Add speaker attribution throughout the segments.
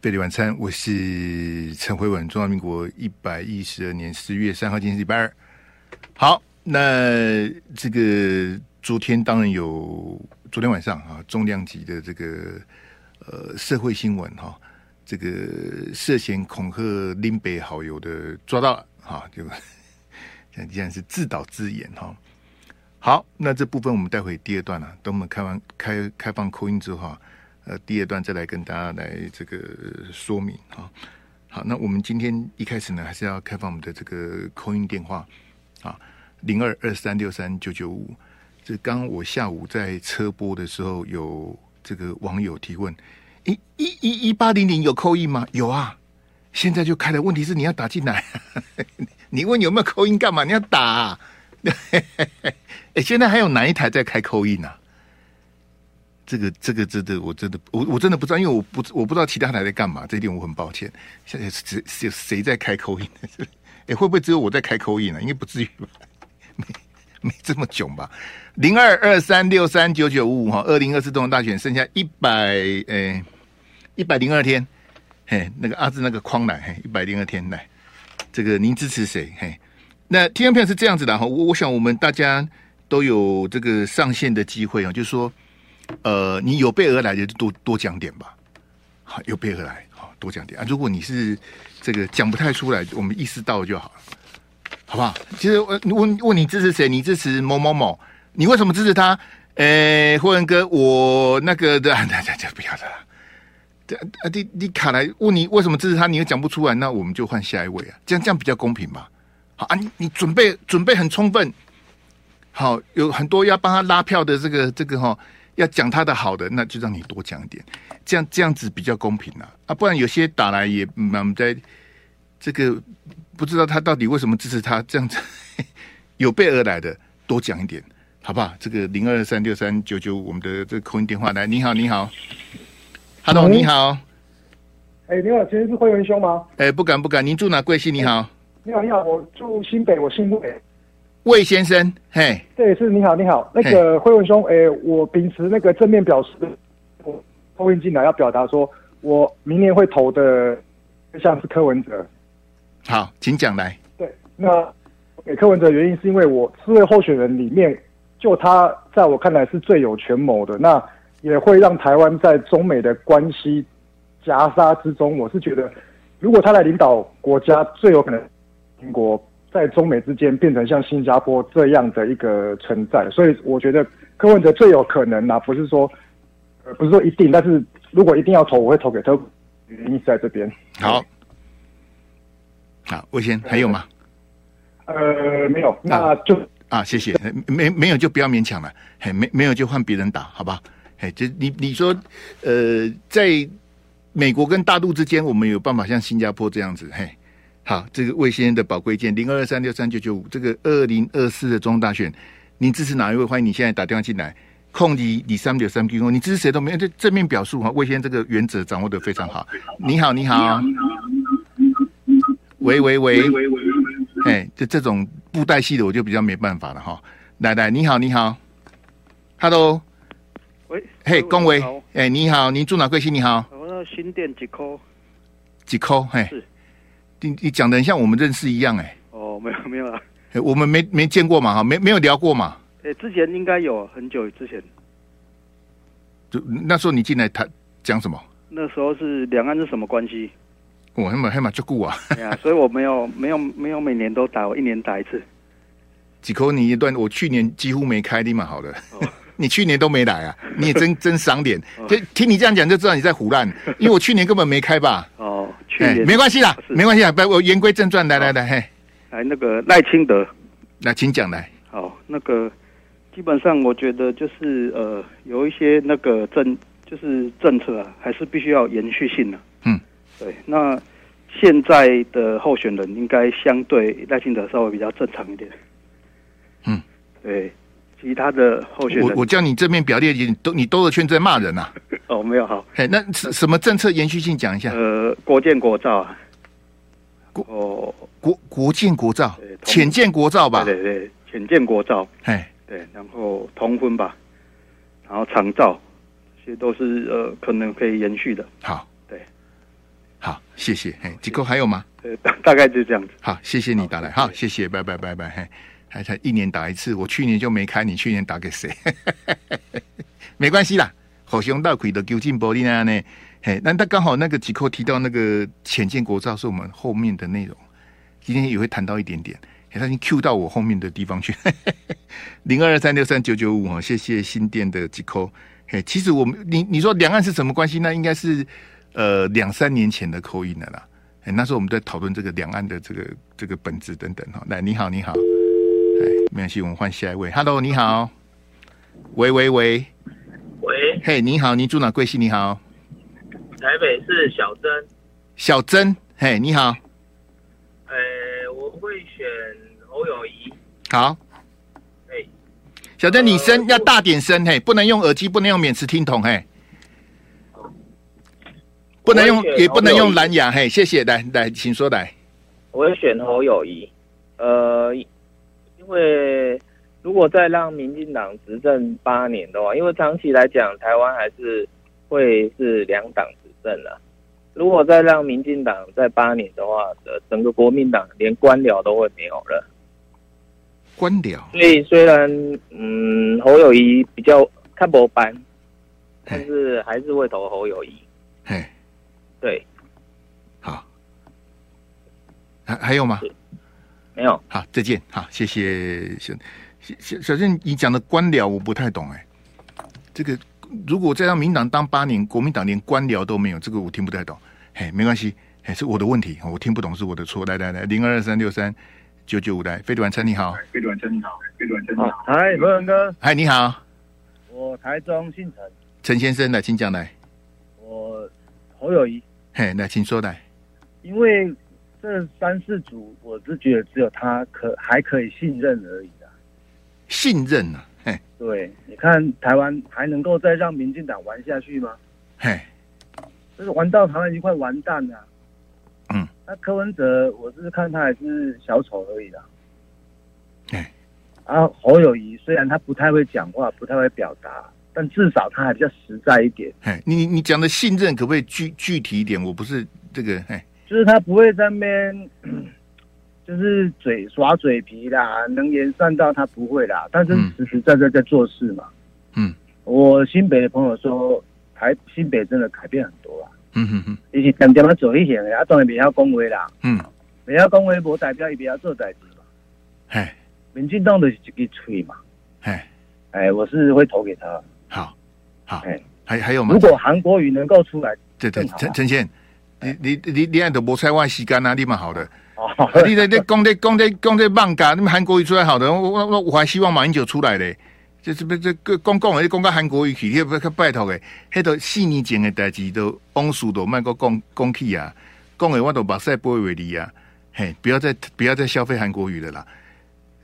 Speaker 1: 费力晚餐，我是陈辉文。中华民国一百一十二年十月三号，今天是礼拜二。好，那这个昨天当然有，昨天晚上啊，重量级的这个呃社会新闻哈，这个涉嫌恐吓林北好友的抓到了哈，就 像既然是自导自演哈。好，那这部分我们待会第二段啊，等我们开完开开放扣音之后。呃，第二段再来跟大家来这个说明啊。好，那我们今天一开始呢，还是要开放我们的这个扣音电话啊，零二二三六三九九五。这刚我下午在车播的时候，有这个网友提问：一一一一八零零有 call in 吗？有啊，现在就开了。问题是你要打进来，你问有没有 call in 干嘛？你要打啊。哎，现在还有哪一台在开 call in 啊？这个这个真的，我真的我我真的不知道，因为我不我不知道其他台在干嘛，这一点我很抱歉。现在谁谁谁在开口音？哎，会不会只有我在开口音呢？应该不至于吧？没没这么囧吧？零二二三六三九九五五哈，二零二四总统大选剩下一百诶一百零二天，嘿，那个阿志那个框来，嘿，一百零二天来，这个您支持谁？嘿，那听众朋友是这样子的哈，我我想我们大家都有这个上线的机会啊，就是说。呃，你有备而来的就多多讲点吧，好，有备而来，好，多讲点啊。如果你是这个讲不太出来，我们意识到就好了，好不好？其实问问问你支持谁？你支持某某某？你为什么支持他？诶，辉文哥，我那个的，这这不要的了。这啊，你你卡来问你为什么支持他，你又讲不出来，那我们就换下一位啊，这样这样比较公平吧？好啊，你你准备准备很充分，好，有很多要帮他拉票的这个这个哈。要讲他的好的，那就让你多讲点，这样这样子比较公平啊！啊，不然有些打来也蛮在，这个不知道他到底为什么支持他，这样子 有备而来的多讲一点，好不好？这个零二三六三九九，我们的这个 call in 电话来，你好，你好，Hello，你好，
Speaker 2: 哎、欸，你好，今天是辉文兄吗？
Speaker 1: 哎、欸，不敢不敢，您住哪贵姓？你好，
Speaker 2: 你好你好，我住新北，我姓魏。
Speaker 1: 魏先生，嘿，
Speaker 2: 对，是你好，你好，那个辉文兄，哎、欸，我秉持那个正面表示，我后面进来要表达说，我明年会投的对象是柯文哲。
Speaker 1: 好，请讲来。
Speaker 2: 对，那给柯文哲的原因是因为我四位候选人里面，就他在我看来是最有权谋的，那也会让台湾在中美的关系夹杀之中。我是觉得，如果他来领导国家，最有可能英国。在中美之间变成像新加坡这样的一个存在，所以我觉得柯文哲最有可能啊，不是说，呃，不是说一定，但是如果一定要投，我会投给他。原因是在这边。好，
Speaker 1: 好，魏先还有吗？
Speaker 2: 呃，没有，那就
Speaker 1: 啊，谢谢，没没有就不要勉强了，嘿，没没有就换别人打，好吧？嘿，就你你说，呃，在美国跟大陆之间，我们有办法像新加坡这样子，嘿。好，这个魏先生的宝贵键零二二三六三九九五，这个二零二四的中大选，您支持哪一位？欢迎你现在打电话进来。控你你三六三 Q 你支持谁都没有，这正面表述哈。魏先生这个原则掌握的非常好。你好，你好，喂喂喂，哎，这这种布袋戏的我就比较没办法了哈。奶奶，你好，你好，Hello，
Speaker 3: 喂，
Speaker 1: 嘿，恭维，哎，你好，您住哪贵姓？你好，
Speaker 3: 我那新店几扣
Speaker 1: 几扣，嘿。你你讲的很像我们认识一样哎、欸！
Speaker 3: 哦，没有没有啊，
Speaker 1: 我们没没见过嘛哈，没没有聊过嘛。
Speaker 3: 哎、欸，之前应该有很久之前。
Speaker 1: 就那时候你进来谈讲什么？
Speaker 3: 那时候是两岸是什么关系？
Speaker 1: 我还蛮还蛮就顾啊。
Speaker 3: 对啊，所以我没有没有没有每年都打，我一年打一次。
Speaker 1: 几口你一段，我去年几乎没开，立马好了。哦、你去年都没来啊？你也真真赏脸。就听你这样讲就知道你在胡乱，因为我去年根本没开吧。
Speaker 3: 哦。
Speaker 1: 哎，没关系啦，没关系啊，不，我言归正传，来来来，嘿，
Speaker 3: 来那个赖清德，
Speaker 1: 那，请讲来。
Speaker 3: 好，那个基本上我觉得就是呃，有一些那个政就是政策啊，还是必须要延续性的。嗯，对。那现在的候选人应该相对赖清德稍微比较正常一点。嗯，对。其他的候选人，
Speaker 1: 我我叫你正面表列，你都你兜着圈在骂人呐、啊？
Speaker 3: 哦，没有好。
Speaker 1: 哎，那什么政策延续性讲一下？
Speaker 3: 呃，国建国造啊，国
Speaker 1: 哦国国建国造，浅建国造吧？
Speaker 3: 对对对，潜建国造。
Speaker 1: 哎，
Speaker 3: 对，然后同婚吧，然后长照，这些都是呃可能可以延续的。
Speaker 1: 好，
Speaker 3: 对。
Speaker 1: 谢谢。嘿，机构还有吗？
Speaker 3: 呃，大概就这样子。
Speaker 1: 好，谢谢你打来。好，谢谢，拜拜，拜拜。嘿，还才一年打一次，我去年就没开，你去年打给谁？没关系啦，好兄弟可的究竟玻璃那呢？嘿，那他刚好那个几扣提到那个浅见国造是我们后面的内容，今天也会谈到一点点。他已经 Q 到我后面的地方去。零二二三六三九九五，谢谢新店的几扣。嘿，其实我们你你说两岸是什么关系？那应该是呃两三年前的口音的啦。哎，那时候我们在讨论这个两岸的这个这个本质等等哈。来，你好，你好。哎，没关系，我们换下一位。Hello，你好。喂喂喂。
Speaker 4: 喂。
Speaker 1: 嘿，你好，你住哪？贵姓？你好。
Speaker 4: 台北市小珍，
Speaker 1: 小珍，嘿，你好。
Speaker 4: 呃，我会选侯友谊。
Speaker 1: 好。
Speaker 4: 嘿，
Speaker 1: 小珍，你声要大点声，嘿，不能用耳机，不能用免持听筒，嘿。不能用，也不能用蓝牙，嘿，谢谢。来来，请说来。
Speaker 4: 我会选侯友谊。呃，因为如果再让民进党执政八年的话，因为长期来讲，台湾还是会是两党。执政了，如果再让民进党在八年的话，整个国民党连官僚都会没有了。
Speaker 1: 官僚。
Speaker 4: 所以虽然嗯侯友谊比较看不班，但是还是会投侯友谊。
Speaker 1: 嘿，
Speaker 4: 对，
Speaker 1: 好，还还有吗？
Speaker 4: 没有。
Speaker 1: 好，再见。好，谢谢小小小郑，你讲的官僚我不太懂哎，这个。如果再让民党当八年，国民党连官僚都没有，这个我听不太懂。嘿，没关系，嘿，是我的问题，我听不懂是我的错。来来来，零二二三六三九九五来，飞碟晚餐你好，
Speaker 5: 飞碟晚餐你好，飞碟晚餐你好。
Speaker 2: 嗨，罗文哥，
Speaker 1: 嗨，你好，
Speaker 2: 我台中姓陈，
Speaker 1: 陈先生来，请讲来。
Speaker 2: 我侯友谊，
Speaker 1: 嘿，来，请说来。
Speaker 2: 因为这三四组，我是觉得只有他可还可以信任而已的。
Speaker 1: 信任啊。
Speaker 2: 对，你看台湾还能够再让民进党玩下去吗？
Speaker 1: 嘿，
Speaker 2: 就是玩到台湾已经快完蛋了。
Speaker 1: 嗯，
Speaker 2: 那柯文哲，我是看他还是小丑而已的。
Speaker 1: 哎，
Speaker 2: 啊，侯友谊虽然他不太会讲话，不太会表达，但至少他还比较实在一点。
Speaker 1: 哎，你你讲的信任可不可以具具体一点？我不是这个，嘿，
Speaker 2: 就是他不会在那边。就是嘴耍嘴皮啦，能言善道他不会啦，但是实实在在在做事嘛。
Speaker 1: 嗯，
Speaker 2: 我新北的朋友说，台新北真的改变很多啊。
Speaker 1: 嗯哼哼，
Speaker 2: 以前点点嘛做一些的，啊当然比较恭维啦。
Speaker 1: 嗯，
Speaker 2: 比较恭维，不代表伊比较做代志嘛。
Speaker 1: 哎，
Speaker 2: 民进党的是一个嘴嘛。
Speaker 1: 哎，
Speaker 2: 哎，我是会投给他。
Speaker 1: 好，好，
Speaker 2: 哎，
Speaker 1: 还还有吗？
Speaker 2: 如果韩国瑜能够出来，
Speaker 1: 对对，陈陈宪，你你你你爱都无菜外时间啊，你蛮好的。
Speaker 2: 哦，
Speaker 1: 你在在讲在讲在讲在放假，你们韩国语出来好的，我我我我还希望马英九出来嘞。这这不这个公共诶，讲个韩国语去，你不要拜托诶，迄个四年前的代志都往事都卖个讲讲起啊，讲诶我都把赛不会为例啊，嘿，不要再不要再消费韩国语了啦。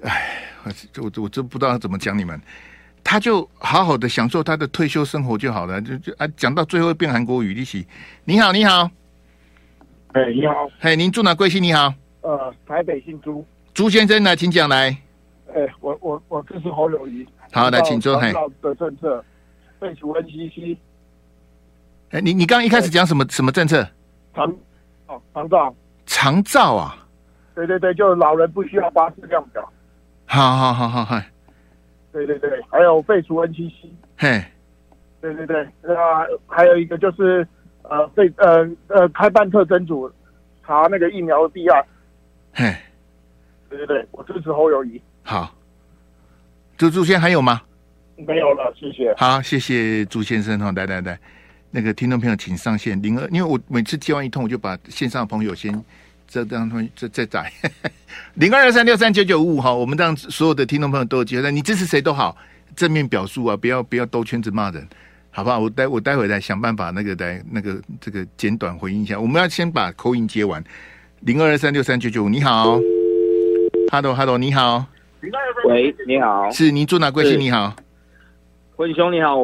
Speaker 1: 哎，我我我真不知道怎么讲你们，他就好好的享受他的退休生活就好了，就就啊讲到最后变韩国语，一起你好你好，
Speaker 2: 哎你好，
Speaker 1: 嘿，您住哪贵姓？你好。
Speaker 2: 呃，台北姓朱，
Speaker 1: 朱先生来，请讲来。
Speaker 2: 哎、欸，我我我支持侯友谊。
Speaker 1: 好，来，请坐。嘿，
Speaker 2: 的政策废除 NCC。
Speaker 1: 哎，你你刚刚一开始讲什么什么政策？
Speaker 2: 长哦，长照。
Speaker 1: 长照啊？
Speaker 2: 对对对，就老人不需要八字量表。
Speaker 1: 好好好好好。
Speaker 2: 对对对，还有废除 NCC。
Speaker 1: 嘿。
Speaker 2: 对对对，那还有一个就是呃废呃呃开办特侦组查那个疫苗的弊案。
Speaker 1: 嘿，
Speaker 2: 对对对，我支持侯友谊。
Speaker 1: 好，朱朱先生还有吗？
Speaker 2: 没有了，谢谢。
Speaker 1: 好，谢谢朱先生哈，来来来，那个听众朋友请上线零二，因为我每次接完一通，我就把线上的朋友先这当中再再载零二二三六三九九五五哈，我们让所有的听众朋友都有机会，你支持谁都好，正面表述啊，不要不要兜圈子骂人，好不好？我待我待会再想办法那个来那个这个简短回应一下，我们要先把口音接完。零二二三六三九九五，你好，Hello Hello，你好，
Speaker 4: 喂，你好，
Speaker 1: 是您住哪贵姓？你好，
Speaker 4: 文兄你好，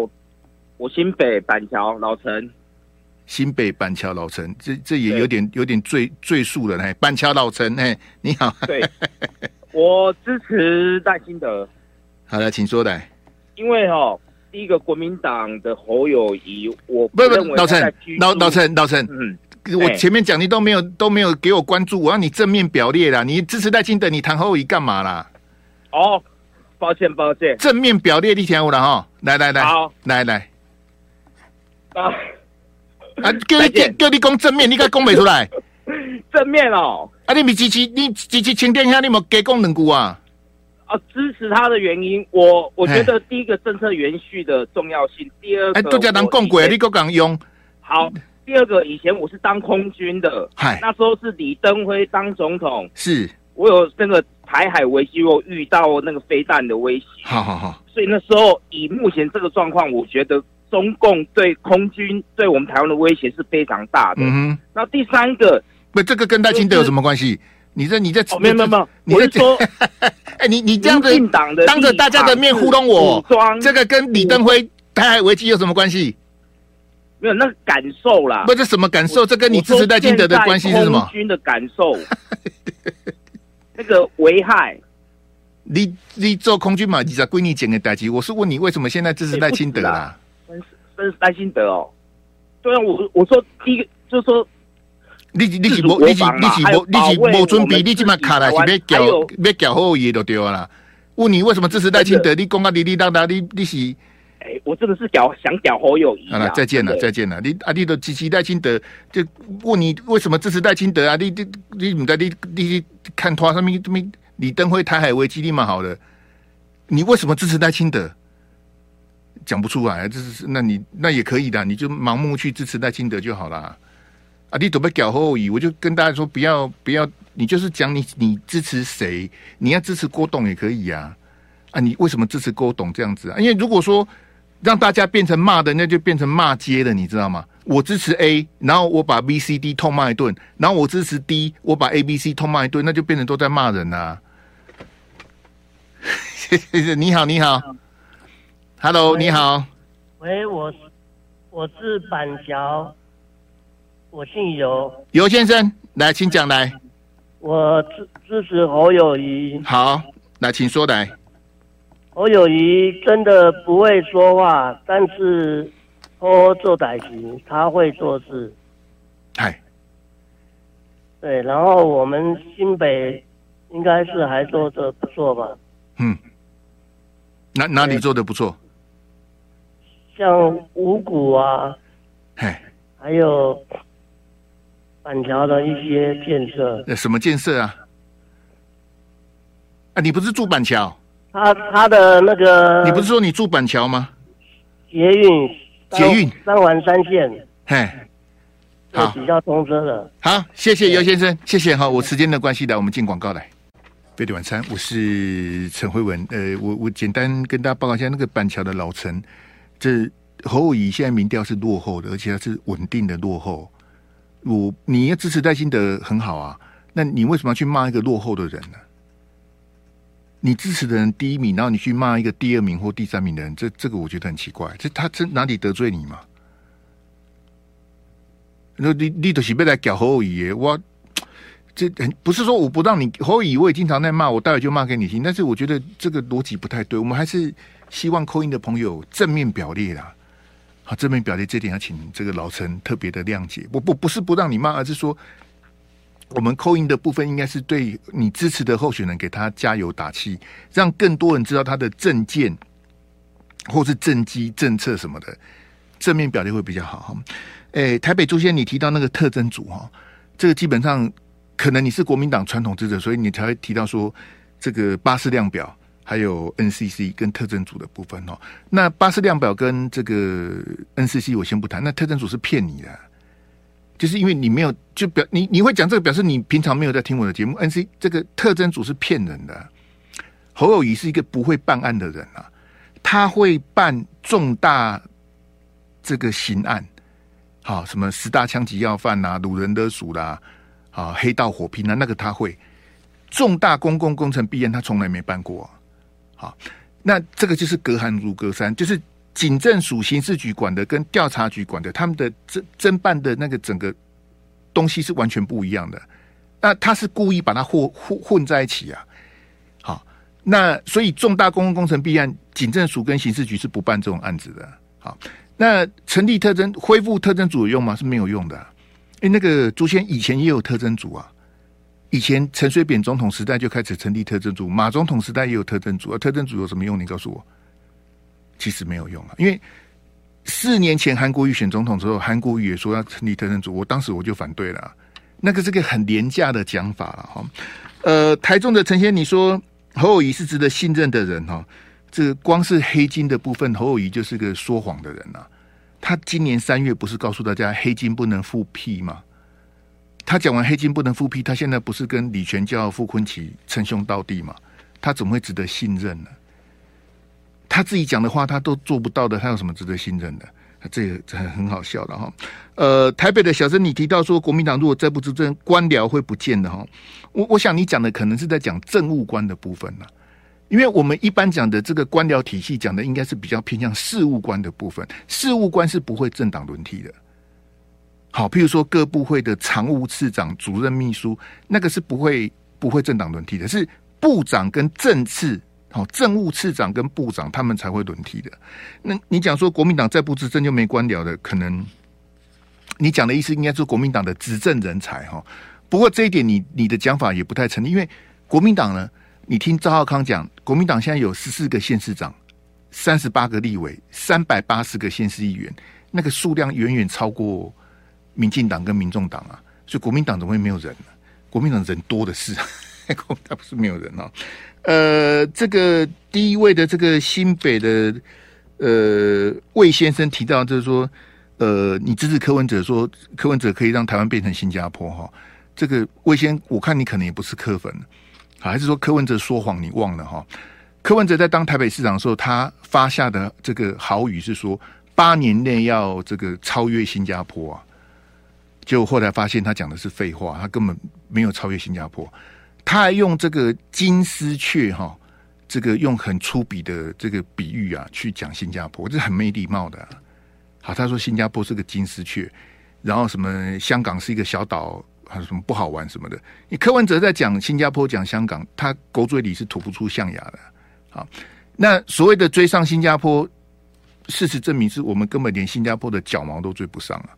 Speaker 4: 我新北板桥老陈，
Speaker 1: 新北板桥老陈，这这也有点有点赘赘述了，哎，板桥老陈，哎，你好，
Speaker 4: 对，我支持赖清德，
Speaker 1: 好了，请说来，
Speaker 4: 因为哈，第一个国民党的侯友谊，我
Speaker 1: 不不，老陈，老老陈，老陈，嗯。我前面讲你都没有都没有给我关注，我让你正面表列啦。你支持赖清德，你谈侯友宜干嘛啦？
Speaker 4: 哦，抱歉抱歉，
Speaker 1: 正面表列你听我了哈，来来来，
Speaker 4: 好，
Speaker 1: 来来，
Speaker 4: 啊
Speaker 1: 啊，叫你叫你讲正面，你该讲没出来。
Speaker 4: 正面哦，
Speaker 1: 啊，你咪支持你支持清点下，你冇加讲两句啊？
Speaker 4: 啊，支持他的原因，我我觉得第一个政策延续的重要性，第二个，哎，
Speaker 1: 都叫人讲过，你够敢用？
Speaker 4: 好，第二个，以前我是当空军的，嗨，那时候是李登辉当总统，
Speaker 1: 是
Speaker 4: 我有那个台海危机，我遇到那个飞弹的威胁，
Speaker 1: 好好好，
Speaker 4: 所以那时候以目前这个状况，我觉得中共对空军对我们台湾的威胁是非常大的。嗯哼，那第三个，
Speaker 1: 不，这个跟赖清德有什么关系？你这你在
Speaker 4: 没有没有没有，你在说，
Speaker 1: 哎，你你这样子当着大家的面糊弄我，这个跟李登辉台海危机有什么关系？
Speaker 4: 没有那个感受啦，
Speaker 1: 不是什么感受，这跟你支持赖清德的关系是什么？
Speaker 4: 空军的感受，那个危害。
Speaker 1: 你你做空军嘛？你在归你捡的代机，我是问你为什么现在支持赖清德啦？
Speaker 4: 真是真是赖清德哦。对啊，我我说第一个就是说。
Speaker 1: 你你是无你是你是无你是无准备，你即马卡来是要缴要缴后裔就对啦。问你为什么支持赖清德？你讲啊，你你当当你你是？
Speaker 4: 哎，我真的是缴想缴侯友宜。
Speaker 1: 好了，再见了，再见了。你啊，你都支持赖清德，就问你为什么支持赖清德啊？你你你唔在你你看拖上面这边李登辉台海危机立马好了，你为什么支持赖清德？讲不出来，这是那你那也可以的，你就盲目去支持赖清德就好了。啊！你准备搞后裔，我就跟大家说，不要不要，你就是讲你你支持谁，你要支持郭董也可以呀。啊，你为什么支持郭董这样子啊？因为如果说让大家变成骂的，那就变成骂街了，你知道吗？我支持 A，然后我把 B、C、D 痛骂一顿，然后我支持 D，我把 A、B、C 痛骂一顿，那就变成都在骂人呐。谢 谢你好，你好，Hello，你好。
Speaker 6: 喂，我我是板桥。我姓尤，
Speaker 1: 尤先生，来，请讲来。
Speaker 6: 我支支持侯友谊。
Speaker 1: 好，来，请说来。
Speaker 6: 侯友谊真的不会说话，但是哦，做歹行，他会做事。
Speaker 1: 嗨。
Speaker 6: 对，然后我们新北应该是还做的不错吧？
Speaker 1: 嗯。哪哪里做的不错？
Speaker 6: 像五股啊。
Speaker 1: 嗨。
Speaker 6: 还有。板桥的一些建设，
Speaker 1: 什么建设啊？啊，你不是住板桥？
Speaker 6: 他他的那个，
Speaker 1: 你不是说你住板桥吗？
Speaker 6: 捷运，
Speaker 1: 捷运
Speaker 6: 三环三线，
Speaker 1: 嘿，好，
Speaker 6: 比较通车的。
Speaker 1: 好，谢谢尤先生，谢谢哈。我时间的关系来，我们进广告来。贝蒂晚餐，我是陈慧文。呃，我我简单跟大家报告一下，那个板桥的老陈，这侯友宜现在民调是落后的，而且它是稳定的落后。我你要支持赖清德很好啊，那你为什么要去骂一个落后的人呢？你支持的人第一名，然后你去骂一个第二名或第三名的人，这这个我觉得很奇怪。这他这哪里得罪你嘛？那你你都是被来搞侯友宜，我这很不是说我不让你侯友宜，我也经常在骂，我待会就骂给你听。但是我觉得这个逻辑不太对，我们还是希望扣音的朋友正面表列啦。好，正面表列这点要请这个老陈特别的谅解。我不不是不让你骂，而是说我们扣音的部分应该是对你支持的候选人给他加油打气，让更多人知道他的政见或是政绩政策什么的，正面表列会比较好。哈，诶，台北朱先你提到那个特征组哈，这个基本上可能你是国民党传统支持，所以你才会提到说这个巴士量表。还有 NCC 跟特征组的部分哦，那巴氏量表跟这个 NCC 我先不谈，那特征组是骗你的，就是因为你没有就表你你会讲这个，表示你平常没有在听我的节目。NCC 这个特征组是骗人的，侯友宜是一个不会办案的人啊，他会办重大这个刑案，好什么十大枪击要犯啊、掳人勒赎啦、啊黑道火拼啊，那个他会。重大公共工程弊案，他从来没办过。好，那这个就是隔行如隔山，就是警政署刑事局管的跟调查局管的，他们的侦侦办的那个整个东西是完全不一样的。那他是故意把它混混混在一起啊。好，那所以重大公共工程弊案，警政署跟刑事局是不办这种案子的。好，那成立特征恢复特征组有用吗？是没有用的，为那个朱先以前也有特征组啊，以前陈水扁总统时代就开始成立特侦组，马总统时代也有特侦组而。特侦组有什么用？你告诉我，其实没有用啊。因为四年前韩国瑜选总统之后，韩国瑜也说要成立特侦组，我当时我就反对了。那个是个很廉价的讲法了哈。呃，台中的陈先，你说侯友谊是值得信任的人哈？这光是黑金的部分，侯友谊就是个说谎的人呐、啊。他今年三月不是告诉大家黑金不能复辟吗？他讲完黑金不能复辟，他现在不是跟李全教、傅崐萁称兄道弟吗？他怎么会值得信任呢？他自己讲的话他都做不到的，他有什么值得信任的？这个这很好笑的哈。呃，台北的小生，你提到说国民党如果再不执政，官僚会不见的哈。我我想你讲的可能是在讲政务官的部分呢，因为我们一般讲的这个官僚体系讲的应该是比较偏向事务官的部分，事务官是不会政党轮替的。好，譬如说各部会的常务次长、主任秘书，那个是不会不会政党轮替的，是部长跟正次。好，政务次长跟部长他们才会轮替的。那你讲说国民党再不执政就没官僚的，可能你讲的意思应该是国民党的执政人才哈。不过这一点你你的讲法也不太成立，因为国民党呢，你听赵浩康讲，国民党现在有十四个县市长、三十八个立委、三百八十个县市议员，那个数量远远超过民进党跟民众党啊，所以国民党怎么会没有人呢？国民党人多的是，他不是没有人啊。呃，这个第一位的这个新北的呃魏先生提到，就是说，呃，你支持柯文哲说柯文哲可以让台湾变成新加坡哈？这个魏先，我看你可能也不是柯粉，还是说柯文哲说谎你忘了哈？柯文哲在当台北市长的时候，他发下的这个豪语是说八年内要这个超越新加坡啊，就后来发现他讲的是废话，他根本没有超越新加坡。他还用这个金丝雀哈，这个用很粗鄙的这个比喻啊，去讲新加坡，这很没礼貌的。好，他说新加坡是个金丝雀，然后什么香港是一个小岛，还有什么不好玩什么的。你柯文哲在讲新加坡、讲香港，他狗嘴里是吐不出象牙的。好，那所谓的追上新加坡，事实证明是我们根本连新加坡的脚毛都追不上了。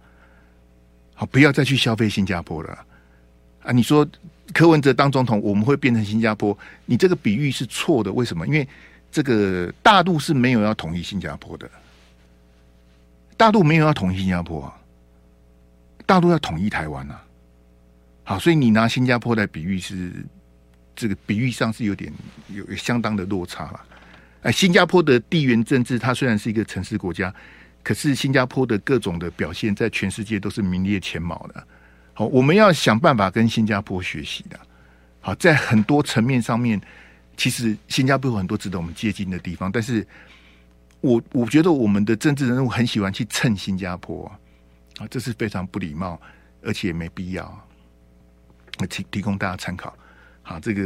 Speaker 1: 好，不要再去消费新加坡了啊！你说。柯文哲当总统，我们会变成新加坡？你这个比喻是错的，为什么？因为这个大陆是没有要统一新加坡的，大陆没有要统一新加坡啊，大陆要统一台湾啊。好，所以你拿新加坡来比喻是这个比喻上是有点有相当的落差了。哎，新加坡的地缘政治，它虽然是一个城市国家，可是新加坡的各种的表现，在全世界都是名列前茅的。好，我们要想办法跟新加坡学习的。好，在很多层面上面，其实新加坡有很多值得我们接近的地方。但是我我觉得我们的政治人物很喜欢去蹭新加坡啊，这是非常不礼貌，而且没必要。提提供大家参考。好，这个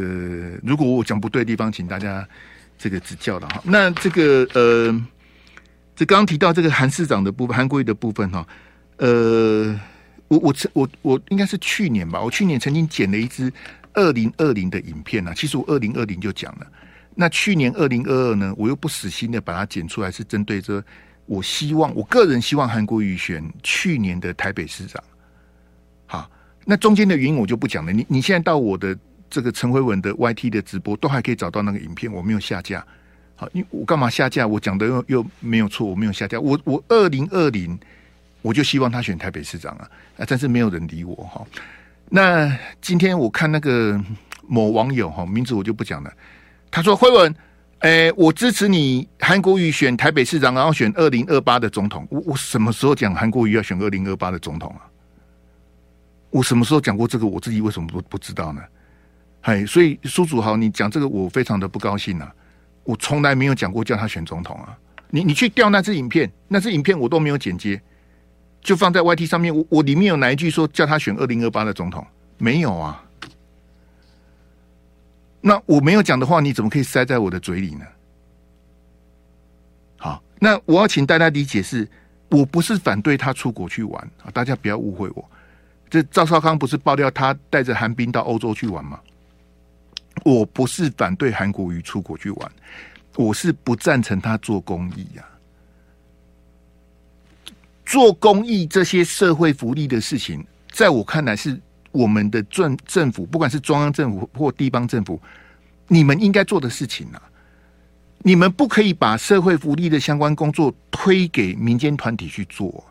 Speaker 1: 如果我讲不对的地方，请大家这个指教的哈。那这个呃，这刚刚提到这个韩市长的部分，韩国瑜的部分哈，呃。我我我我应该是去年吧，我去年曾经剪了一支二零二零的影片啊。其实我二零二零就讲了，那去年二零二二呢，我又不死心的把它剪出来，是针对着我希望我个人希望韩国瑜选去年的台北市长。好，那中间的原因我就不讲了。你你现在到我的这个陈辉文的 YT 的直播，都还可以找到那个影片，我没有下架。好，因为我干嘛下架？我讲的又又没有错，我没有下架。我我二零二零。我就希望他选台北市长啊，啊，但是没有人理我哈。那今天我看那个某网友哈，名字我就不讲了。他说：“辉文，诶，我支持你韩国瑜选台北市长，然后选二零二八的总统。我我什么时候讲韩国瑜要选二零二八的总统啊？我什么时候讲过这个？我自己为什么不不知道呢？哎，所以苏祖豪，你讲这个我非常的不高兴啊！我从来没有讲过叫他选总统啊！你你去调那支影片，那支影片我都没有剪接。”就放在 YT 上面，我我里面有哪一句说叫他选二零二八的总统？没有啊。那我没有讲的话，你怎么可以塞在我的嘴里呢？好，那我要请大家理解是，我不是反对他出国去玩啊，大家不要误会我。这赵少康不是爆料他带着韩冰到欧洲去玩吗？我不是反对韩国瑜出国去玩，我是不赞成他做公益呀、做公益这些社会福利的事情，在我看来是我们的政政府，不管是中央政府或地方政府，你们应该做的事情啊。你们不可以把社会福利的相关工作推给民间团体去做。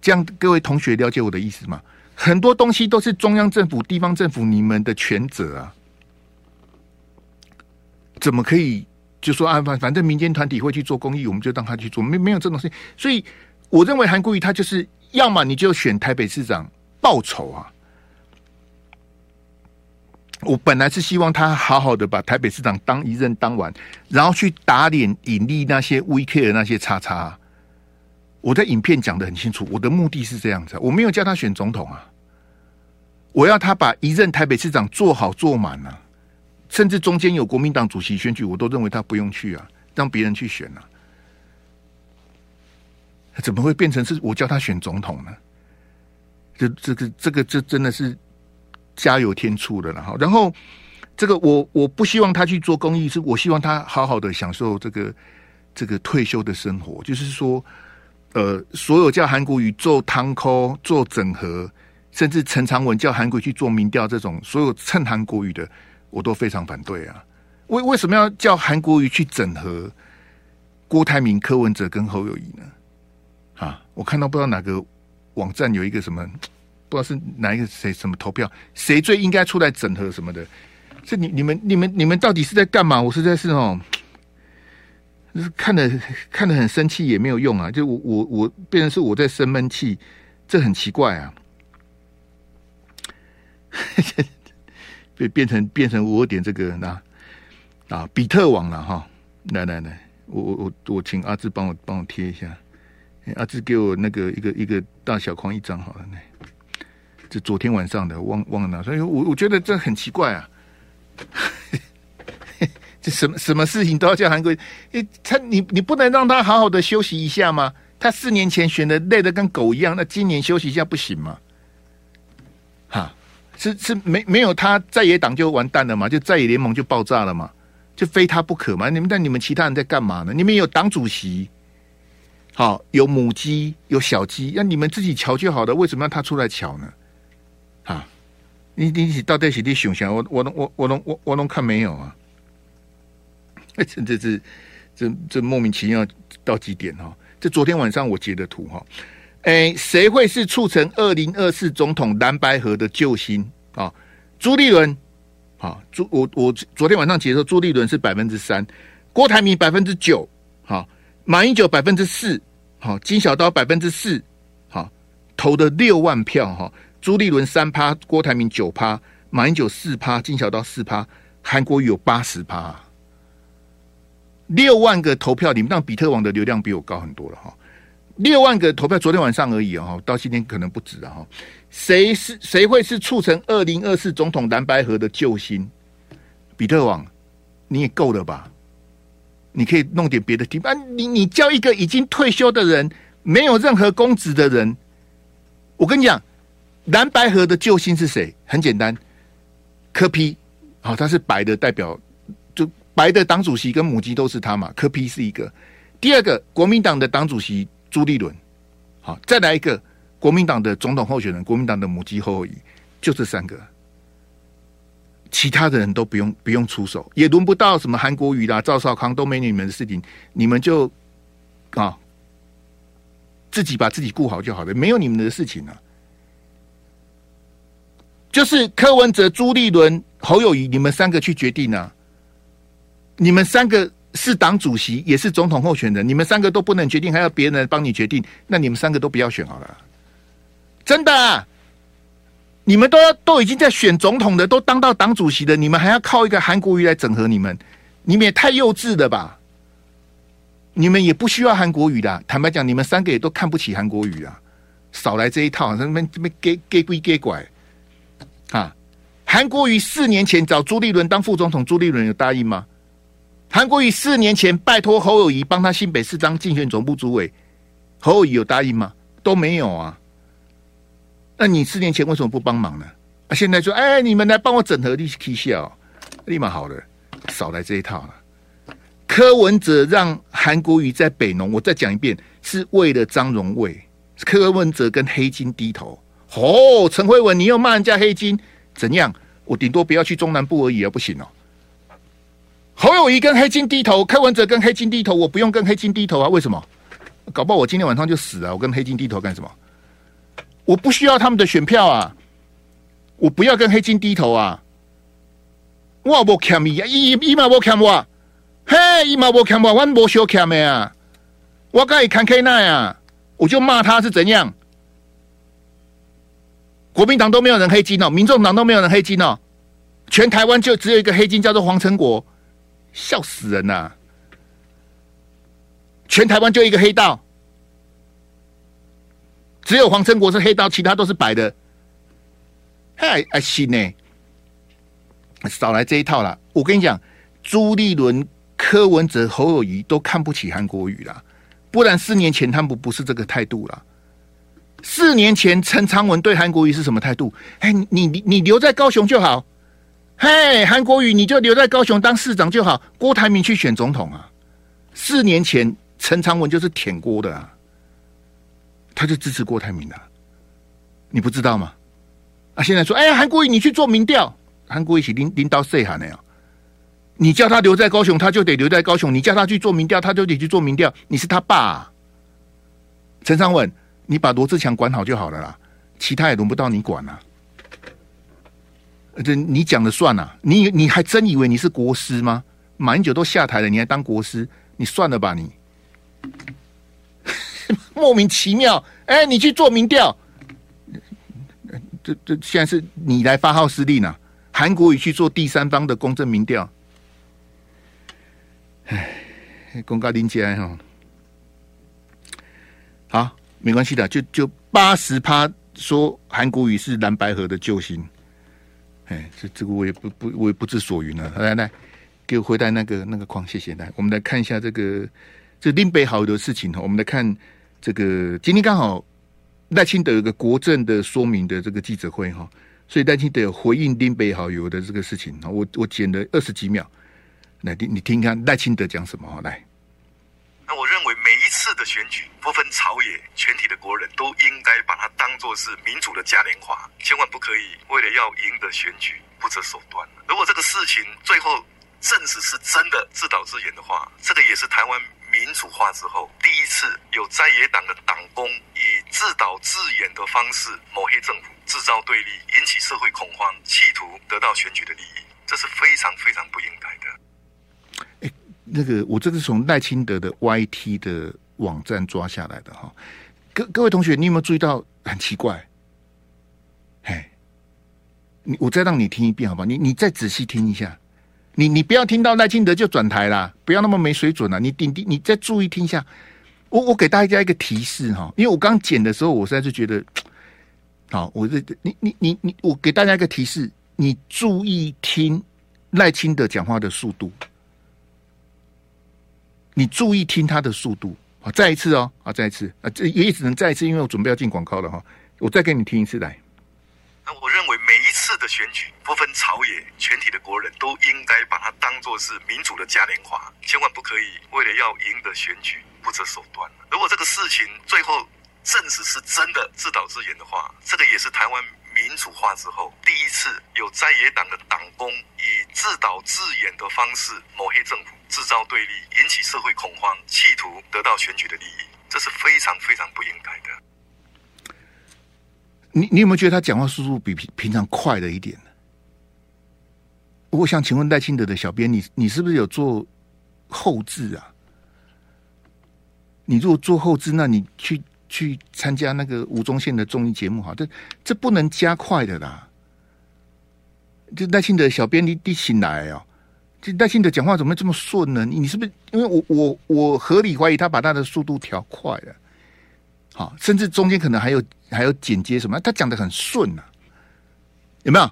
Speaker 1: 这样，各位同学了解我的意思吗？很多东西都是中央政府、地方政府你们的权责啊，怎么可以就说啊？反反正民间团体会去做公益，我们就让他去做，没没有这种事情。所以，我认为韩国瑜他就是要么你就选台北市长报仇啊。我本来是希望他好好的把台北市长当一任当完，然后去打脸引力那些 VK 的那些叉叉。我在影片讲的很清楚，我的目的是这样子，我没有叫他选总统啊，我要他把一任台北市长做好做满啊，甚至中间有国民党主席选举，我都认为他不用去啊，让别人去选啊。怎么会变成是我叫他选总统呢？这、这个、这个、这真的是加油添醋的了哈。然后这个我我不希望他去做公益，是我希望他好好的享受这个这个退休的生活，就是说。呃，所有叫韩国瑜做汤扣、做整合，甚至陈长文叫韩国去做民调，这种所有蹭韩国语的，我都非常反对啊！为为什么要叫韩国瑜去整合郭台铭、柯文哲跟侯友宜呢？啊，我看到不知道哪个网站有一个什么，不知道是哪一个谁什么投票，谁最应该出来整合什么的？这你你们你们你们到底是在干嘛？我实在是哦。是看得看得很生气也没有用啊！就我我我变成是我在生闷气，这很奇怪啊！变变成变成我点这个那啊比特网了哈！来来来，我我我我请阿志帮我帮我贴一下，阿志给我那个一个一个大小框一张好了，呢这昨天晚上的忘忘了拿，所以我我觉得这很奇怪啊。这什么什么事情都要叫韩国瑜？诶，他你你不能让他好好的休息一下吗？他四年前选的累得跟狗一样，那今年休息一下不行吗？是是没没有他在野党就完蛋了嘛？就在野联盟就爆炸了嘛？就非他不可嘛？你们但你们其他人在干嘛呢？你们有党主席，好有母鸡有小鸡，那你们自己瞧就好了，为什么要他出来瞧呢？啊，你你到底是你想想，我我我我能我我能看没有啊？这这这这这莫名其妙到极点哈！这昨天晚上我截的图哈，哎，谁会是促成二零二四总统蓝白合的救星啊？朱立伦啊，朱我我昨天晚上解说，朱立伦是百分之三，郭台铭百分之九，好，马英九百分之四，好，金小刀百分之四，好，投的六万票哈，朱立伦三趴，郭台铭九趴，马英九四趴，金小刀四趴，韩国瑜有八十趴。六万个投票，你们当比特网的流量比我高很多了哈。六万个投票，昨天晚上而已哈，到今天可能不止啊哈。谁是谁会是促成二零二四总统蓝白河的救星？比特网你也够了吧？你可以弄点别的题啊！你你叫一个已经退休的人，没有任何公职的人，我跟你讲，蓝白河的救星是谁？很简单，柯批好，他是白的代表。就白的党主席跟母鸡都是他嘛？柯批是一个，第二个国民党的党主席朱立伦，好，再来一个国民党的总统候选人，国民党的母鸡侯友谊，就这三个，其他的人都不用不用出手，也轮不到什么韩国瑜啦、赵少康都没你们的事情，你们就啊自己把自己顾好就好了，没有你们的事情啊。就是柯文哲、朱立伦、侯友谊，你们三个去决定啊。你们三个是党主席，也是总统候选人，你们三个都不能决定，还要别人帮你决定，那你们三个都不要选好了。真的，你们都都已经在选总统的，都当到党主席的，你们还要靠一个韩国瑜来整合你们，你们也太幼稚了吧？你们也不需要韩国瑜的，坦白讲，你们三个也都看不起韩国瑜啊，少来这一套，什么什么给给归给拐啊？韩国瑜四年前找朱立伦当副总统，朱立伦有答应吗？韩国瑜四年前拜托侯友谊帮他新北市当竞选总部主委，侯友谊有答应吗？都没有啊。那你四年前为什么不帮忙呢？啊，现在说，哎，你们来帮我整合，立即笑，立马好了，少来这一套了。柯文哲让韩国瑜在北农，我再讲一遍，是为了张荣味。柯文哲跟黑金低头，哦，陈慧文，你又骂人家黑金，怎样？我顶多不要去中南部而已啊，不行哦。侯友谊跟黑金低头，柯文哲跟黑金低头，我不用跟黑金低头啊？为什么？搞不好我今天晚上就死了。我跟黑金低头干什么？我不需要他们的选票啊！我不要跟黑金低头啊！我不欠伊啊，伊伊嘛不欠我，嘿，伊嘛不欠我，我不小欠的啊！我该看 K 奈啊，我就骂他是怎样？国民党都没有人黑金哦，民众党都没有人黑金哦，全台湾就只有一个黑金，叫做黄成国，笑死人呐、全台湾就一个黑道，只有黄成国是黑道，其他都是白的。嗨，爱信呢？少来这一套了！我跟你讲，朱立伦、柯文哲、侯友谊都看不起韩国瑜了，不然四年前他们不不是这个态度了。四年前陈昌文对韩国瑜是什么态度？哎，你你你留在高雄就好。嘿，韩国瑜你就留在高雄当市长就好。郭台铭去选总统啊！四年前陈昌文就是舔郭的啊，他就支持郭台铭的，你不知道吗？啊，现在说，哎呀，韩国瑜你去做民调。韩国瑜是领领导谁喊的呀？你叫他留在高雄，他就得留在高雄；你叫他去做民调，他就得去做民调。你是他爸啊，陈昌文，你把罗志强管好就好了啦，其他也轮不到你管啊。这你讲的算啊？你你还真以为你是国师吗？马英九都下台了，你还当国师？你算了吧你，莫名其妙。哎，你去做民调，这这现在是你来发号施令呢？韩国语去做第三方的公正民调，哎，公告林杰哈，好，没关系的，就就八十趴说韩国语是蓝白河的救星，哎，这这个我也不不我也不知所云了。来来，给我回答那个那个框，谢谢。来，我们来看一下这个这林北好的事情哈。我们来看这个今天刚好赖清德有个国政的说明的这个记者会哈。所以赖清德回应林北好友的这个事情，我我剪了二十几秒，来听你听看赖清德讲什么哈。
Speaker 7: 来，次的选举不分朝野，全体的国人都应该把它当作是民主的嘉年华，千万不可以为了要赢得选举不择手段。如果这个事情最后证实是真的自导自演的话，这个也是台湾民主化之后第一次有在野党的党工以自导自演的方式抹黑政府。制造对立，引起社会恐慌，企图得到选举的利益，这是非常非常不应该的。
Speaker 1: 哎，那个，我这是从赖清德的 YT 的网站抓下来的哈。各各位同学，你有没有注意到很奇怪？嘿，你我再让你听一遍好不好？你你再仔细听一下，你你不要听到赖清德就转台啦，不要那么没水准了。你顶顶，你再注意听一下。我我给大家一个提示哈，因为我刚剪的时候，我实在是觉得。好，我这你你你你，我给大家一个提示，你注意听赖清德讲话的速度，你注意听他的速度。好，再一次哦，啊，再一次啊，这也只能再一次，因为我准备要进广告了哈。我再给你听一次来。
Speaker 7: 那我认为每一次的选举，不分朝野，全体的国人都应该把它当作是民主的嘉年华，千万不可以为了要赢得选举不择手段。如果这个事情最后，证实是真的自导自演的话，这个也是台湾民主化之后第一次有在野党的党工以自导自演的方式抹黑政府，制造对立，引起社会恐慌，企图得到选举的利益，这是非常非常不应该的。
Speaker 1: 你你有没有觉得他讲话速度比平平常快了一点呢？我想请问赖清德的小编，你你是不是有做后置啊？你如果做后置，那你去。去参加那个吴宗宪的综艺节目哈，这这不能加快的啦。就赖清德小编你你醒来哦，这赖清德讲话怎么这么顺呢？你你是不是因为我我我合理怀疑他把他的速度调快了？好，甚至中间可能还有还有剪接什么？他讲的很顺啊，有没有？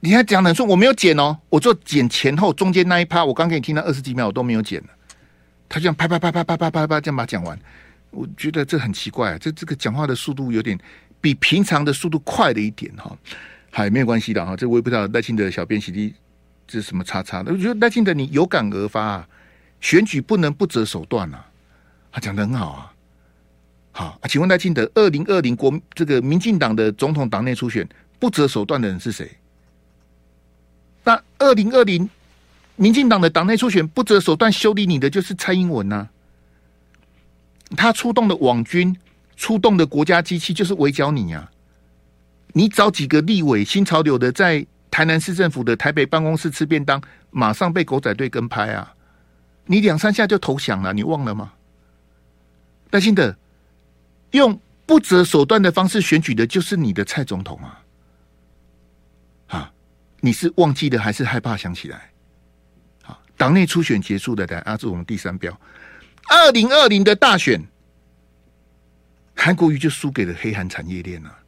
Speaker 1: 你看讲的很顺，我没有剪哦，我做剪前后中间那一趴，我刚给你听到二十几秒，我都没有剪了。他就这样啪啪啪啪啪啪啪啪这样把讲完。我觉得这很奇怪啊，这这个讲话的速度有点比平常的速度快了一点哈，还没有关系的哈，这我也不知道赖清德小编洗的这什么叉叉。的，我觉得赖清德你有感而发，啊，选举不能不择手段啊，他讲得很好啊，好啊，请问赖清德，二零二零国这个民进党的总统党内初选不择手段的人是谁？那二零二零民进党的党内初选不择手段修理你的就是蔡英文呐、啊，他出动的网军，出动的国家机器就是围剿你呀、你找几个立委新潮流的在台南市政府的台北办公室吃便当，马上被狗仔队跟拍啊！你两三下就投降了，你忘了吗？担心的。用不择手段的方式选举的，就是你的蔡总统啊！啊，你是忘记了还是害怕想起来？好，党内初选结束的，来，啊，这是我们第三标。二零二零的大选，韩国瑜就输给了黑韩产业链啊。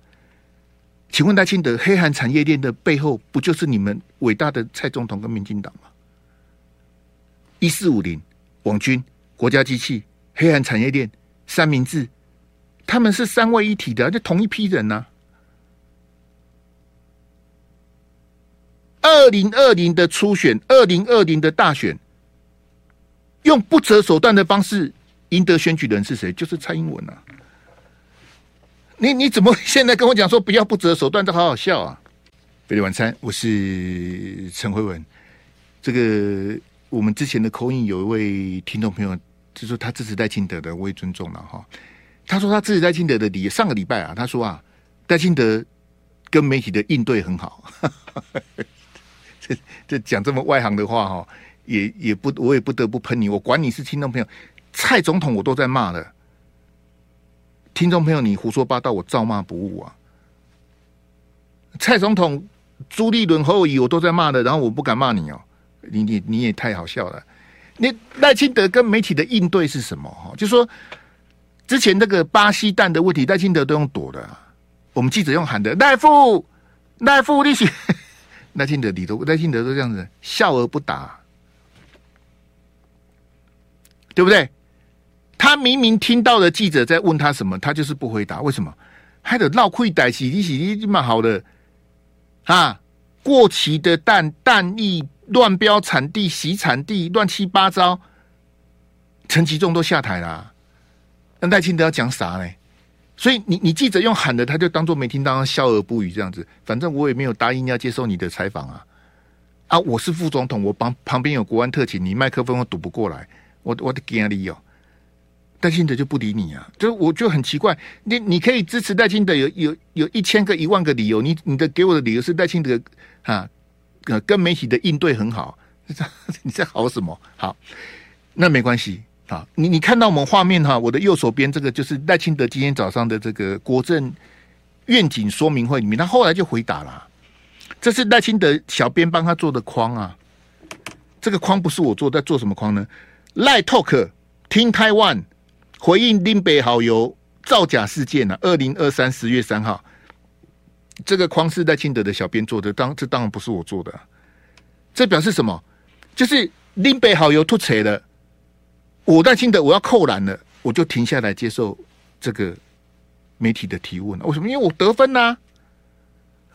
Speaker 1: 请问赖清德，黑韩产业链的背后，不就是你们伟大的蔡总统跟民进党吗？一四五零网军、国家机器、黑韩产业链、三明治。他们是三位一体的，就同一批人呢、啊。二零二零的初选，二零二零的大选，用不择手段的方式赢得选举的人是谁？就是蔡英文啊！你你怎么现在跟我讲说不要不择手段？这好好笑啊！费力晚餐，我是陈慧文。这个我们之前的口音有一位听众朋友，就说他支持戴清德的，我也尊重了哈。他说他支持戴清德的理上个礼拜啊，他说啊，戴清德跟媒体的应对很好。这这讲这么外行的话哈，也也不我也不得不喷你。我管你是听众朋友，蔡总统我都在骂的。听众朋友，你胡说八道，我照骂不误啊。蔡总统、朱立伦、侯友宜我都在骂的，然后我不敢骂你哦。你你你也太好笑了。你赖清德跟媒体的应对是什么？哈，就说。之前那个巴西蛋的问题，赖清德都用躲的，我们记者用喊的赖富赖富利息，赖清德里头赖清德都这样子笑而不答，对不对？他明明听到了记者在问他什么，他就是不回答，为什么？还得闹亏歹洗，你洗你这么好的啊？过期的蛋蛋液乱标产地洗产地乱七八糟，陈其重都下台了。那赖清德要讲啥呢？所以你你记者用喊的，他就当做没听到，笑而不语这样子。反正我也没有答应要接受你的采访啊！啊，我是副总统，我旁旁边有国安特勤，你麦克风我堵不过来，我我的给你哦。戴清德就不理你啊！就我就很奇怪，你你可以支持戴清德有有有一千个一万个理由，你你的给我的理由是戴清德啊，跟媒体的应对很好，你在好什么？好，那没关系。啊，你你看到我们画面哈，我的右手边这个就是戴清德今天早上的这个国政愿景说明会里面，他后来就回答了，这是戴清德小编帮他做的框啊，这个框不是我做，在做什么框呢？赖 Talk 听台湾回应林北好友造假事件呢、啊，二零二三十月三号，这个框是赖清德的小编做的，当这当然不是我做的，这表示什么？就是林北好友突扯了。我赖清德我要扣篮了，我就停下来接受这个媒体的提问。为什么？因为我得分呐、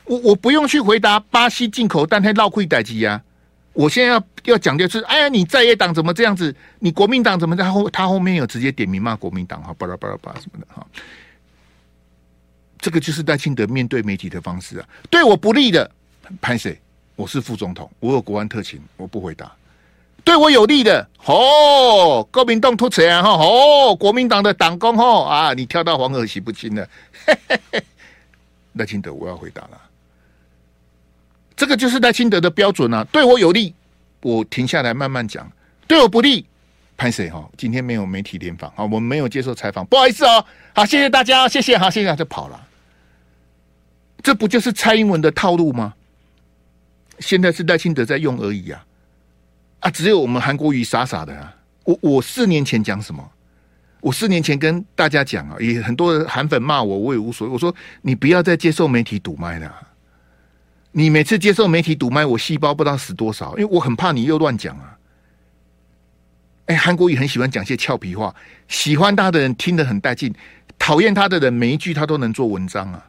Speaker 1: 我我不用去回答巴西进口蛋太绕亏代机啊。我现在要要讲的是，哎呀，你在野党怎么这样子？你国民党怎么在后？他后面有直接点名骂国民党哈，巴拉巴拉巴拉什么的哈。这个就是赖清德面对媒体的方式啊。对我不利的，拍谁？我是副总统，我有国安特勤，我不回答。对我有利的哦，国民党突起啊哈哦，国民党的党工哦啊，你跳到黄河洗不清了。嘿嘿嘿赖清德，我要回答了，这个就是赖清德的标准啊。对我有利，我停下来慢慢讲；对我不利，拍谁哈？今天没有媒体联访啊，我们没有接受采访，不好意思哦。好，谢谢大家，谢谢，好，谢谢，就跑了。这不就是蔡英文的套路吗？现在是赖清德在用而已啊。啊！只有我们韩国瑜傻傻的啊！我我四年前讲什么？我四年前跟大家讲啊，也很多韩粉骂我，我也无所谓。我说你不要再接受媒体堵麦了，你每次接受媒体堵麦，我细胞不知道死多少，因为我很怕你又乱讲啊。哎，韩国瑜很喜欢讲些俏皮话，喜欢他的人听得很带劲，讨厌他的人每一句他都能做文章啊。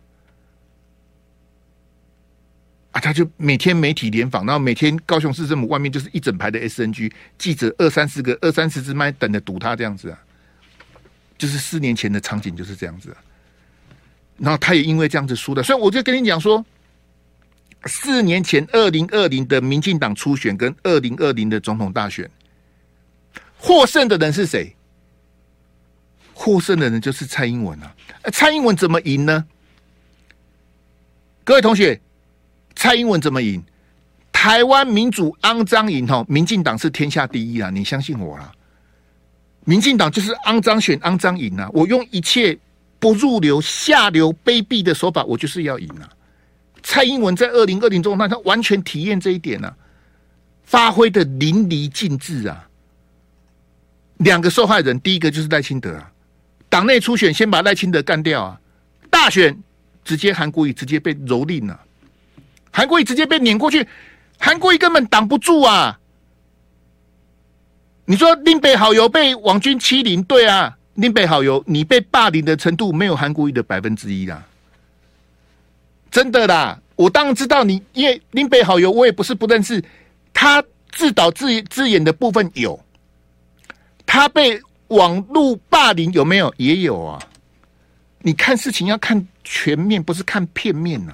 Speaker 1: 啊，他就每天媒体联访，然后每天高雄市政府外面就是一整排的 SNG 记者，二三十个、二三十支麦等着堵他这样子啊。就是四年前的场景就是这样子啊。然后他也因为这样子输的，所以我就跟你讲说，四年前二零二零的民进党初选跟二零二零的总统大选，获胜的人是谁？获胜的人就是蔡英文啊！蔡英文怎么赢呢？各位同学，蔡英文怎么赢？台湾民主肮脏赢哦，民进党是天下第一啊！你相信我啦，民进党就是肮脏选肮脏赢啊！我用一切不入流、下流、卑鄙的手法，我就是要赢啊！蔡英文在二零二零中，那他完全体验这一点啊，发挥的淋漓尽致啊！两个受害人，第一个就是赖清德啊，党内初选先把赖清德干掉啊，大选。直接韩国瑜直接被蹂躏了，韩国瑜直接被碾过去，韩国瑜根本挡不住啊！你说林北好友被网军欺凌，对啊，林北好友你被霸凌的程度没有韩国瑜的百分之一啦，真的啦！我当然知道你，因为林北好友我也不是不认识，他自导自自演的部分有，他被网络霸凌有没有？也有啊！你看事情要看。全面不是看片面呐、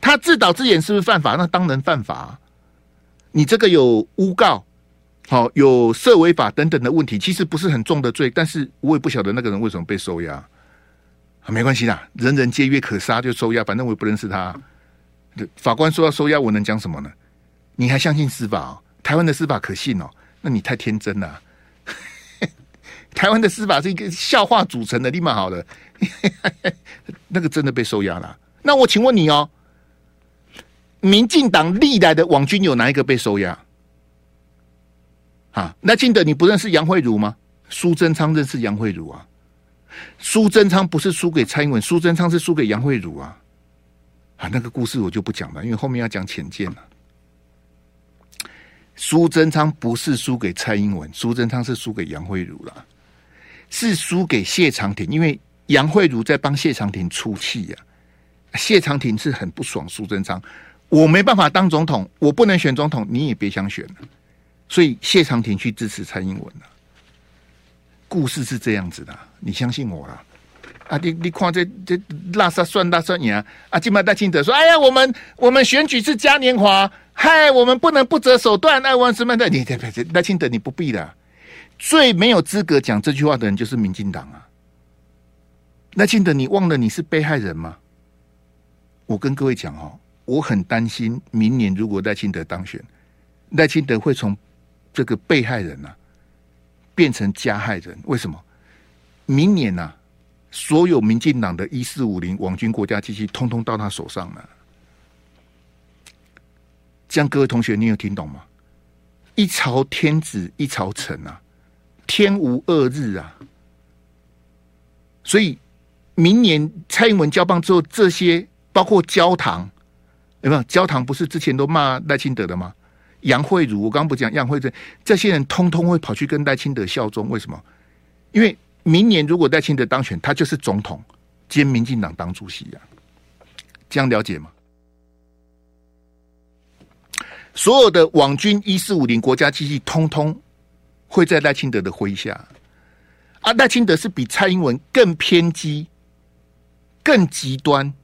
Speaker 1: 他自导自演是不是犯法？那当然犯法、啊。你这个有诬告，好有涉违法等等的问题，其实不是很重的罪。但是我也不晓得那个人为什么被收押，啊没关系啦，人人皆曰可杀就收押，反正我也不认识他。法官说要收押，我能讲什么呢？你还相信司法、哦？台湾的司法可信哦？那你太天真了。台湾的司法是一个笑话组成的，立马好了。那个真的被收押了。那我请问你哦，民进党历来的网军有哪一个被收押？啊，那记得你不认识杨慧如吗？苏贞昌认识杨慧如啊。苏贞昌不是输给蔡英文，苏贞昌是输给杨慧如啊。啊，那个故事我就不讲了，因为后面要讲浅见了。苏贞昌不是输给蔡英文，苏贞昌是输给杨慧如了。是输给谢长廷，因为杨慧如在帮谢长廷出气呀。谢长廷是很不爽苏贞昌，我没办法当总统，我不能选总统，你也别想选了。所以谢长廷去支持蔡英文了。故事是这样子的，你相信我啦。啊，你你看这这拉萨算拉算赢啊！金马戴清德说：“哎呀，我们我们选举是嘉年华，嗨，我们不能不择手段。”爱玩什么的？你别别赖清德，你不必的。最没有资格讲这句话的人就是民进党啊！赖清德，你忘了你是被害人吗？我跟各位讲哦，我很担心明年如果赖清德当选，赖清德会从这个被害人啊变成加害人。为什么？明年啊，所有民进党的一四五零网军国家机器，通通到他手上了。这样，各位同学，你有听懂吗？一朝天子一朝臣啊！天无二日啊！所以明年蔡英文交棒之后，这些包括焦糖，有没有？焦糖不是之前都骂赖清德的吗？杨慧如，我刚刚不讲杨慧这这些人，通通会跑去跟赖清德效忠。为什么？因为明年如果赖清德当选，他就是总统兼民进党党主席呀、啊。这样了解吗？所有的网军一四五零国家机器，通通。会在赖清德的麾下，啊，赖清德是比蔡英文更偏激、更极端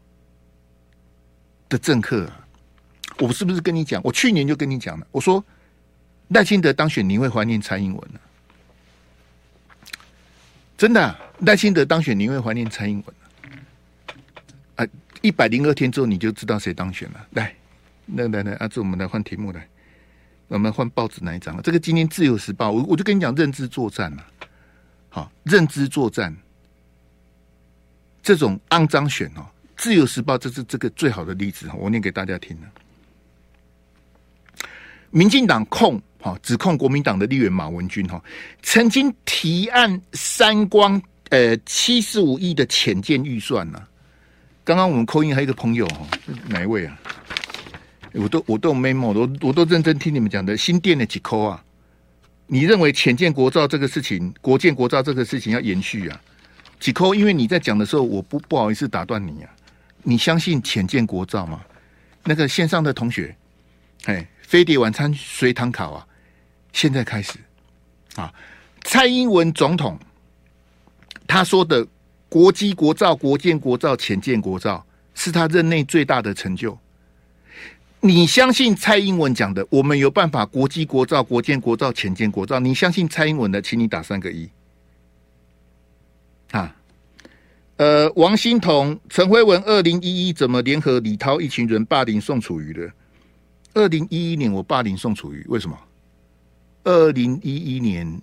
Speaker 1: 的政客啊！我是不是跟你讲？我去年就跟你讲了，我说赖清德当选，你会怀念蔡英文啊？真的，赖清德当选，你会怀念蔡英文啊？一百零二天之后，你就知道谁当选了。来，那来来，阿志，我们来换题目来。我们换报纸哪一张了？这个今天《自由时报》，我我就跟你讲认知作战了。好，认知作战这种肮脏选哦，《自由时报》这是这个最好的例子，我念给大家听了。民进党控哈指控国民党的立委马文君哈，曾经提案三光呃七十五亿的潜舰预算呢。刚刚我们扣音还有一个朋友哈，哪一位啊？我都我都有 memo，我都我都认真听你们讲的新店的几扣啊？你认为潜舰国造这个事情，国建国造这个事情要延续啊？几扣？因为你在讲的时候，我不不好意思打断你啊。你相信潜舰国造吗？那个线上的同学，哎，飞碟晚餐随堂考啊！现在开始啊！蔡英文总统他说的国机国造、国建国造、浅建国造，是他任内最大的成就。你相信蔡英文讲的？我们有办法国机国造、国建国造、浅建国造？你相信蔡英文的，请你打三个一。啊，呃，王欣彤、陈辉文，二零一一怎么联合李涛一群人霸凌宋楚瑜的？二零一一年我霸凌宋楚瑜，为什么？二零一一年，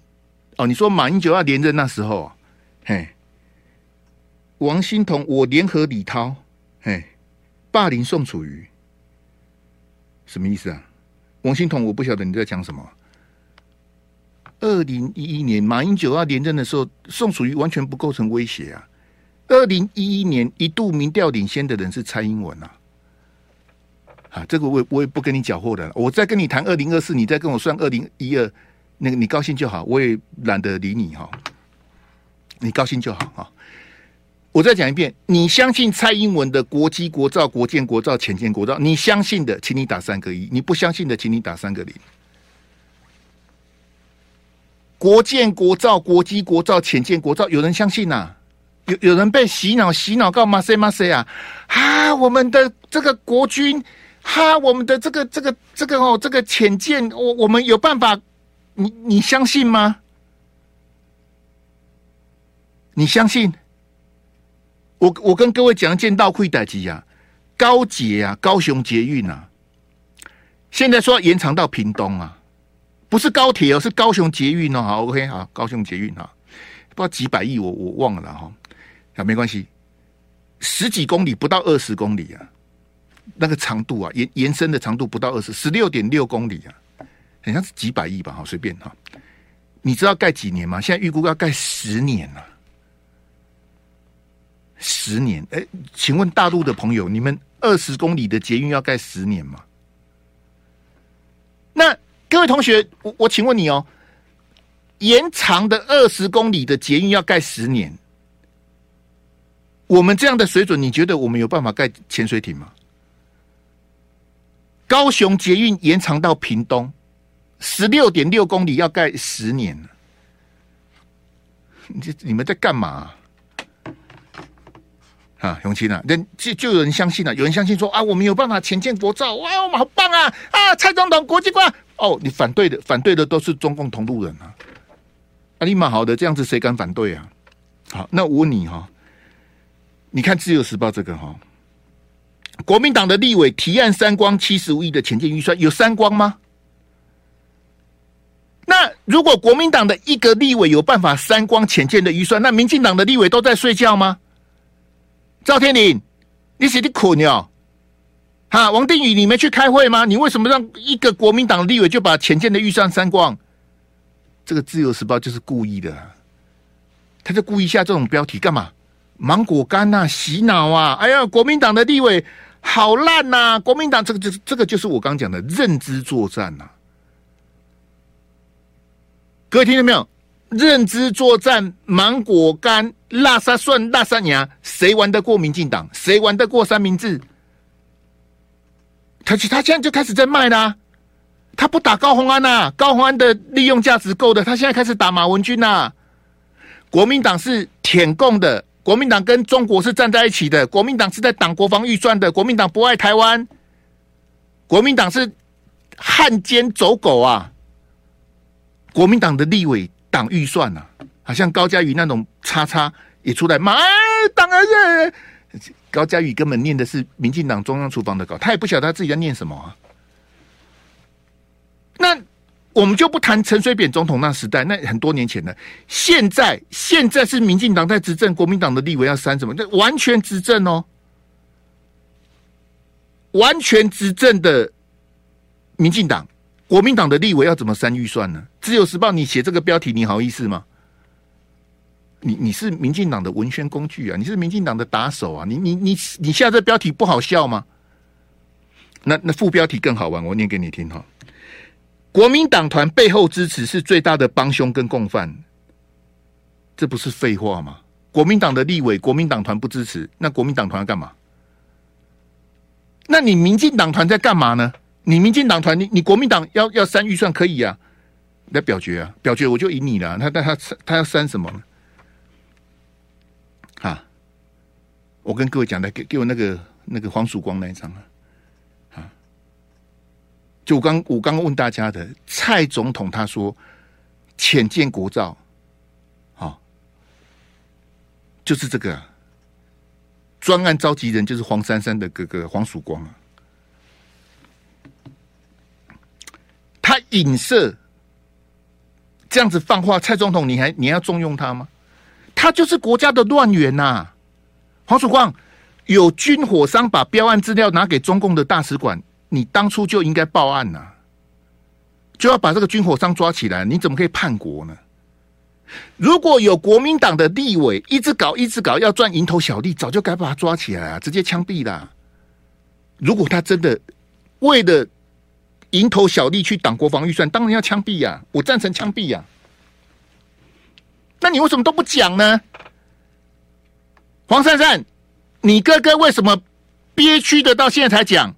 Speaker 1: 哦，你说马英九要连任那时候，嘿，王欣彤，我联合李涛，嘿，霸凌宋楚瑜。什么意思啊？王欣彤，我不晓得你在讲什么。二零一一年马英九要连任的时候，宋楚瑜完全不构成威胁啊。二零一一年一度民调领先的人是蔡英文啊。啊，这个我我也不跟你搅和的。我再跟你谈二零二四，你再跟我算二零一二，那个你高兴就好，我也懒得理你哈。你高兴就好哈。我再讲一遍，你相信蔡英文的国基国造、国建国造、浅建国造？你相信的，请你打三个一；你不相信的，请你打三个零。国建国造、国基国造、浅建国造，有人相信呐、啊？有有人被洗脑洗脑告吗？谁吗？谁啊？啊，我们的这个国军，哈、我们的这个这个这个哦，这个浅见，我我们有办法？你你相信吗？你相信？我我跟各位讲，见到亏代机啊，高捷啊，高雄捷运啊，现在说要延长到屏东啊，不是高铁哦，是高雄捷运哦。好，OK，好，高雄捷运啊，不知道几百亿，我我忘了哈，啊，没关系，十几公里不到二十公里啊，那个长度啊，延延伸的长度不到二十，十六点六公里啊，好像是几百亿吧，好，随便哈。你知道盖几年吗？现在预估要盖十年了。十年？哎，请问大陆的朋友，你们二十公里的捷运要盖十年吗？那各位同学，我我请问你哦，延长的二十公里的捷运要盖十年，我们这样的水准，你觉得我们有办法盖潜水艇吗？高雄捷运延长到屏东，十六点六公里要盖十年，你你们在干嘛？啊，永清啊，人就就有人相信了，有人相信说啊，我们有办法潜舰国造，哇，我们好棒啊！啊，蔡总统国际观哦，你反对的，反对的都是中共同路人啊！啊，你蛮好的，这样子谁敢反对啊？好，那我问你哈，你看《自由时报》这个哈，国民党的立委提案三光七十五亿的潜舰预算，有三光吗？那如果国民党的一个立委有办法三光潜舰的预算，那民进党的立委都在睡觉吗？赵天麟，你是你困哦？哈，王定宇，你没去开会吗？你为什么让一个国民党立委就把潜舰的预算删光？这个自由时报就是故意的，他就故意下这种标题干嘛？芒果干呐、啊，洗脑啊！哎呀，国民党的立委好烂呐、国民党这个就是这个就是我刚讲的认知作战呐、各位听到没有？认知作战，芒果干。拉沙顺、拉沙娘，谁玩得过民进党？谁玩得过三明治？他他现在就开始在卖啦、他不打高虹安呐、高虹安的利用价值够的。他现在开始打马文君呐、国民党是舔共的，国民党跟中国是站在一起的，国民党是在党国防预算的，国民党不爱台湾，国民党是汉奸走狗啊！国民党的立委党预算呐、啊。好像高嘉瑜那种叉叉也出来骂党儿子，高嘉瑜根本念的是民进党中央厨房的稿，他也不晓得他自己在念什么啊。我们就不谈陈水扁总统那时代，那很多年前的。现在现在是民进党在执政，国民党的立委要删什么？这完全执政哦，完全执政的民进党，国民党的立委要怎么删预算呢？自由时报，你写这个标题，你好意思吗？你你是民进党的文宣工具啊！你是民进党的打手啊！你你你你下这标题不好笑吗？那那副标题更好玩，我念给你听哈。国民党团背后支持是最大的帮凶跟共犯，这不是废话吗？国民党的立委，国民党团不支持，那国民党团要干嘛？那你民进党团在干嘛呢？你民进党团，你你国民党要要删预算可以啊，来表决啊，表决我就赢你了。他但他他要删什么呢？我跟各位讲的，给给我那个那个黄曙光那一张，啊，就刚我刚刚问大家的，蔡总统他说浅见国造，好、哦，就是这个、专案召集人就是黄珊珊的哥哥黄曙光啊，他影射这样子放话，蔡总统你还你要重用他吗？他就是国家的乱源呐、黄曙光有军火商把标案资料拿给中共的大使馆，你当初就应该报案呐、就要把这个军火商抓起来。你怎么可以叛国呢？如果有国民党的立委一直搞一直搞要赚蝇头小利，早就该把他抓起来啊，直接枪毙啦。如果他真的为了蝇头小利去挡国防预算，当然要枪毙呀！我赞成枪毙呀！那你为什么都不讲呢？黄珊珊，你哥哥为什么憋屈的到现在才讲？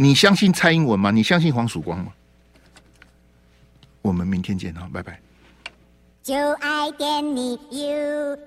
Speaker 1: 你相信蔡英文吗？你相信黄曙光吗？我们明天见啊，拜拜。就爱点你 UFO。